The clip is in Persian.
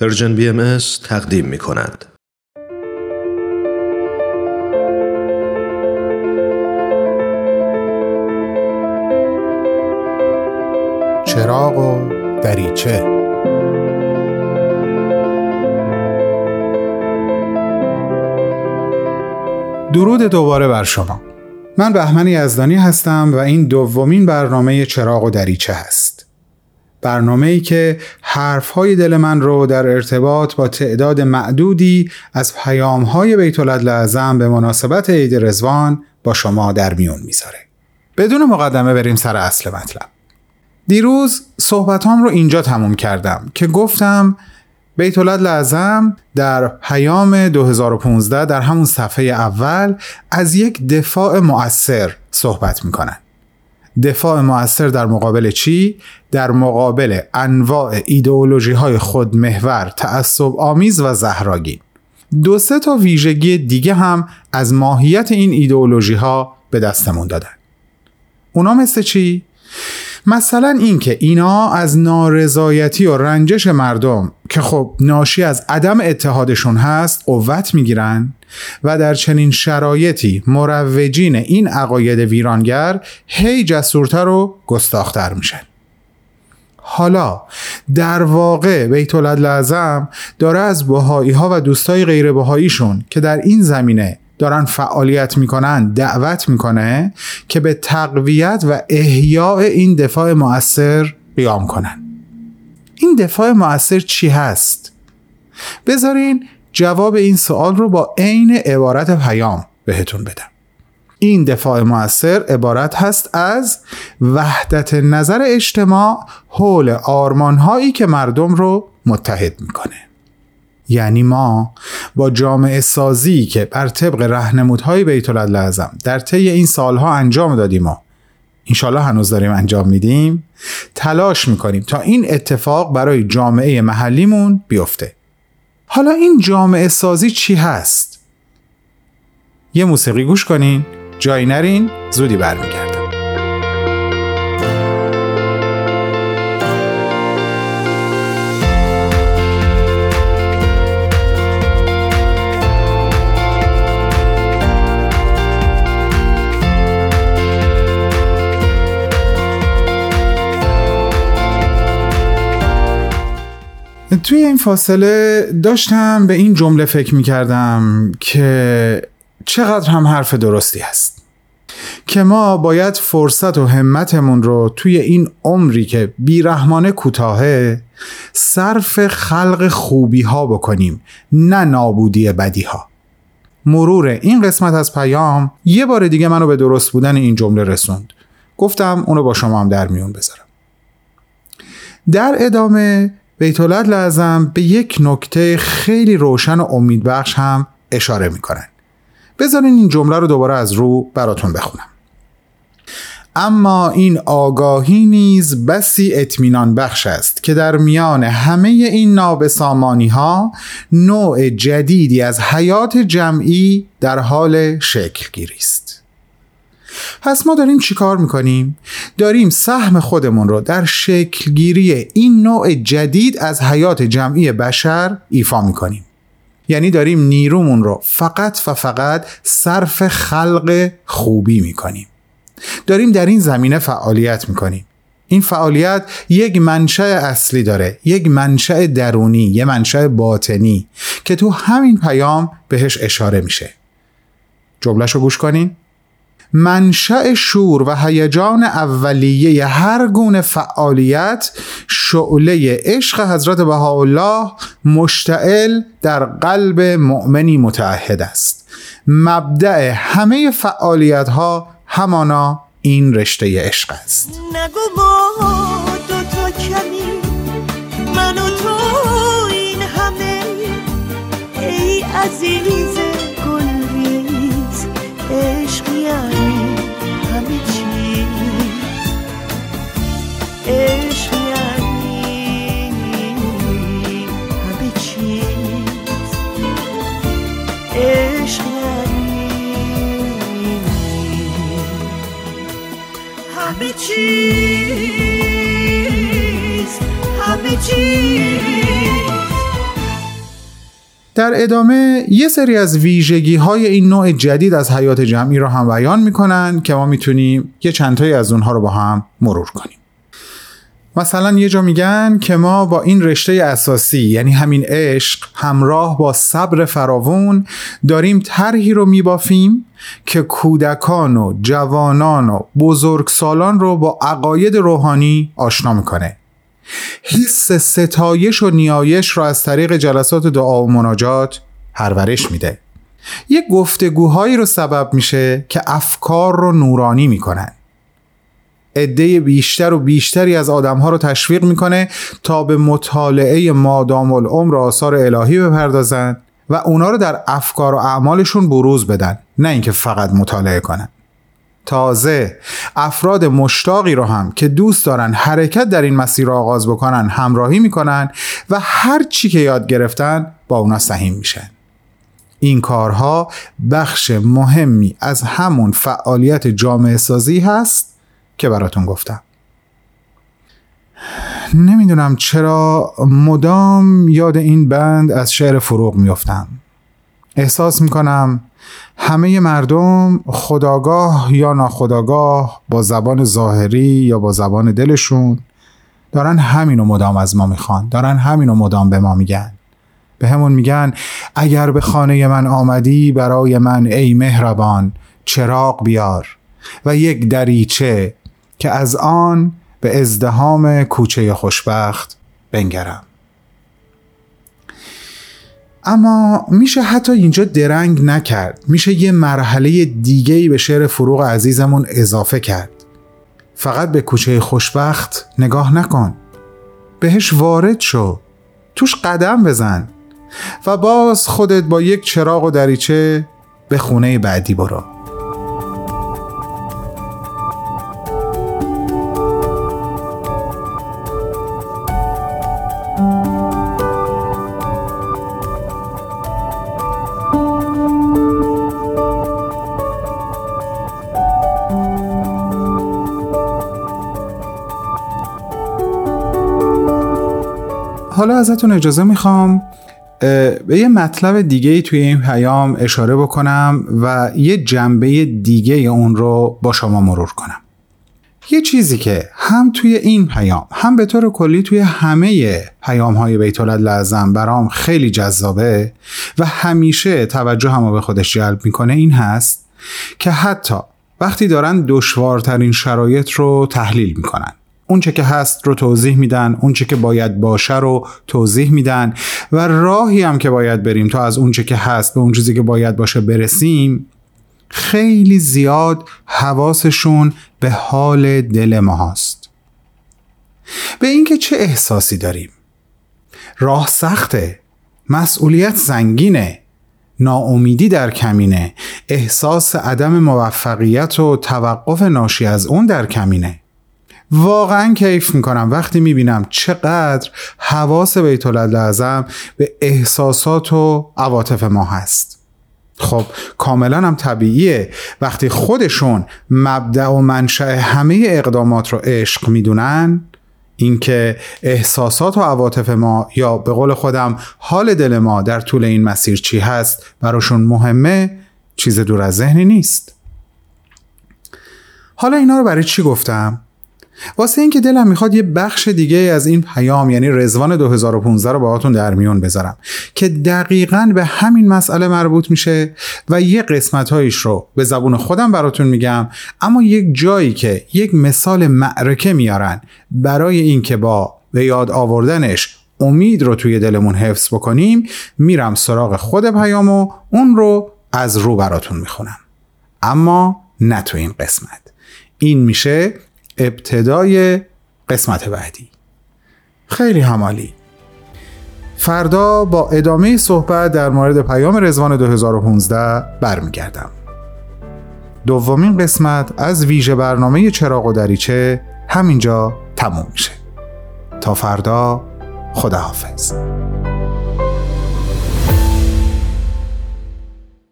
پرژن بی ام تقدیم می کند. چراغ و دریچه. درود دوباره بر شما. من بهمن یزدانی هستم و این دومین برنامه چراغ و دریچه هست. برنامه ای که حرف های دل من رو در ارتباط با تعداد معدودی از پیام های بیت لعظم به مناسبت عید رزوان با شما در میون می‌ذاره. بدون مقدمه بریم سر اصل مطلب. دیروز صحبتام رو اینجا تموم کردم که گفتم بیت لعظم در پیام 2015 در همون صفحه اول از یک دفاع مؤثر صحبت می‌کنن. دفاع مؤثر در مقابل چی؟ در مقابل انواع ایدئولوژی های خودمحور، تعصب آمیز و زهراگین. دو سه تا ویژگی دیگه هم از ماهیت این ایدئولوژی ها به دستمون دادن. اونا مثل چی؟ مثلا اینکه اینا از نارضایتی و رنجش مردم که خب ناشی از عدم اتحادشون هست قوت می‌گیرن و در چنین شرایطی مروجین این عقاید ویرانگر هی جسورتر و گستاختر میشن. حالا در واقع بیت لازم داره از بهایی ها و دوستای غیر بهاییشون که در این زمینه دارن فعالیت می‌کنن دعوت می‌کنه که به تقویت و احیاء این دفاع مؤثر قیام کنن. این دفاع مؤثر چی هست؟ بذارین جواب این سوال رو با عین عبارت پیام بهتون بدم. این دفاع مؤثر عبارت هست از وحدت نظر اجتماع حول آرمانهایی که مردم رو متحد می‌کنه. یعنی ما با جامعه سازی که بر طبق رهنمودهای بیت لازم در طی این سالها انجام دادیم و انشالله هنوز داریم انجام میدیم تلاش می‌کنیم تا این اتفاق برای جامعه محلیمون بیفته حالا این جامعه سازی چی هست؟ یه موسیقی گوش کنین جایی نرین زودی برمیگرد توی این فاصله داشتم به این جمله فکر می کردم که چقدر هم حرف درستی هست. که ما باید فرصت و همتمون رو توی این عمری که بیرحمانه کوتاهه صرف خلق خوبی ها بکنیم نه نابودی بدی ها مرور این قسمت از پیام یه بار دیگه منو به درست بودن این جمله رسوند. گفتم اونو با شما هم در میون بذارم. در ادامه بیتولد لازم به یک نکته خیلی روشن و امیدبخش هم اشاره می‌کنن. بذارین این جمله رو دوباره از رو براتون بخونم. اما این آگاهی نیز بسی اطمینان بخش است که در میان همه این نابسامانی ها نوع جدیدی از حیات جمعی در حال شکل گیری است. پس ما داریم چیکار می‌کنیم؟ داریم سهم خودمون رو در شکلگیری این نوع جدید از حیات جمعی بشر ایفا می‌کنیم. یعنی داریم نیرومون رو فقط و فقط صرف خلق خوبی می‌کنیم. داریم در این زمینه فعالیت می‌کنیم. این فعالیت یک منشأ اصلی داره یک منشأ درونی یه منشأ باطنی که تو همین پیام بهش اشاره میشه. جملهش رو گوش کنین. منشأ شور و هیجان اولیه هر گونه فعالیت شعله عشق حضرت بهاءالله مشتعل در قلب مؤمنی متعهد است. مبدع همه فعالیت ها همانا این رشته عشق است. نگو ما دو تا کمی من و تو این همه ای عزیز گلریز عشق یعنی همه چیز. عشق یعنی همه چیز. عشق یعنی همه چیز. همه چیز. در ادامه یه سری از ویژگی های این نوع جدید از حیات جمعی رو هم بیان می‌کنن که ما می‌تونیم یه چندتایی از اونها رو با هم مرور کنیم. مثلا یه جا میگن که ما با این رشته اساسی یعنی همین عشق همراه با صبر فراوون داریم طرحی رو میبافیم که کودکان و جوانان و بزرگسالان رو با عقاید روحانی آشنا می‌کنه. حس ستایش و نیایش رو از طریق جلسات دعا و مناجات پرورش میده. یک گفتگوهایی رو سبب میشه که افکار رو نورانی می‌کنن. عده بیشتر و بیشتری از آدمها رو تشویق می‌کنه تا به مطالعه مادام العمر آثار الهی بپردازن و اونا رو در افکار و اعمالشون بروز بدن نه اینکه فقط مطالعه کنن. تازه. افراد مشتاقی رو هم که دوست دارن حرکت در این مسیر رو آغاز بکنن همراهی می‌کنن و هر چی که یاد گرفتن با اونا سهیم میشن. این کارها بخش مهمی از همون فعالیت جامعه سازی هست که براتون گفتم. نمی‌دونم چرا مدام یاد این بند از شعر فروغ میفتم احساس می‌کنم همه مردم خداگاه یا ناخداگاه با زبان ظاهری یا با زبان دلشون دارن همینو مدام از ما می‌خوان دارن همینو مدام به ما میگن. به همون میگن اگر به خانه من آمدی برای من ای مهربان چراغ بیار و یک دریچه که از آن به ازدهام کوچه خوشبخت بنگرم. اما میشه حتی اینجا درنگ نکرد. میشه یه مرحله دیگه ای به شعر فروغ عزیزمون اضافه کرد. فقط به کوچه خوشبخت نگاه نکن. بهش وارد شو. توش قدم بزن. و باز خودت با یک چراغ و دریچه به خونه بعدی برو. حالا ازتون اجازه می‌خوام به یه مطلب دیگه توی این پیام اشاره بکنم و یه جنبه دیگه اون رو با شما مرور کنم. یه چیزی که هم توی این پیام هم به طور کلی توی همه پیام های بیت لازم برام خیلی جذابه و همیشه توجه هم به خودش جلب می‌کنه این هست که حتی وقتی دارن دشوارترین شرایط رو تحلیل می‌کنن. اونچه که هست رو توضیح میدن اونچه که باید باشه رو توضیح میدن و راهی هم که باید بریم تا از اونچه که هست به اون چیزی که باید باشه برسیم خیلی زیاد حواسشون به حال دل ما هست به اینکه چه احساسی داریم؟ راه سخته مسئولیت زنگینه ناامیدی در کمینه احساس عدم موفقیت و توقف ناشی از اون در کمینه. واقعا کیف می‌کنم. وقتی می‌بینم چقدر حواس بیت لازم به احساسات و عواطف ما هست. خب کاملا هم طبیعیه. وقتی خودشون مبدع و منشأ همه اقدامات رو عشق می‌دونن اینکه احساسات و عواطف ما یا به قول خودم حال دل ما در طول این مسیر چی هست براشون مهمه چیز دور از ذهنی نیست. حالا اینا رو برای چی گفتم؟ واسه اینکه دلم می‌خواد یه بخش دیگه از این پیام یعنی رزوان 2015 رو باهاتون در میون بذارم که دقیقا به همین مسئله مربوط میشه و یه قسمت هایش رو به زبون خودم براتون میگم. اما یک جایی که یک مثال معرکه میارن برای اینکه با به یاد آوردنش امید رو توی دلمون حفظ بکنیم میرم سراغ خود پیام و اون رو از رو براتون می‌خونم. اما نه تو این قسمت. این میشه ابتدای قسمت بعدی. خیلی همالی. فردا با ادامه صحبت در مورد پیام رزوان 2015 برمیگردم. دومین قسمت از ویژه برنامه چراغ و دریچه همینجا تموم میشه. تا فردا خداحافظ.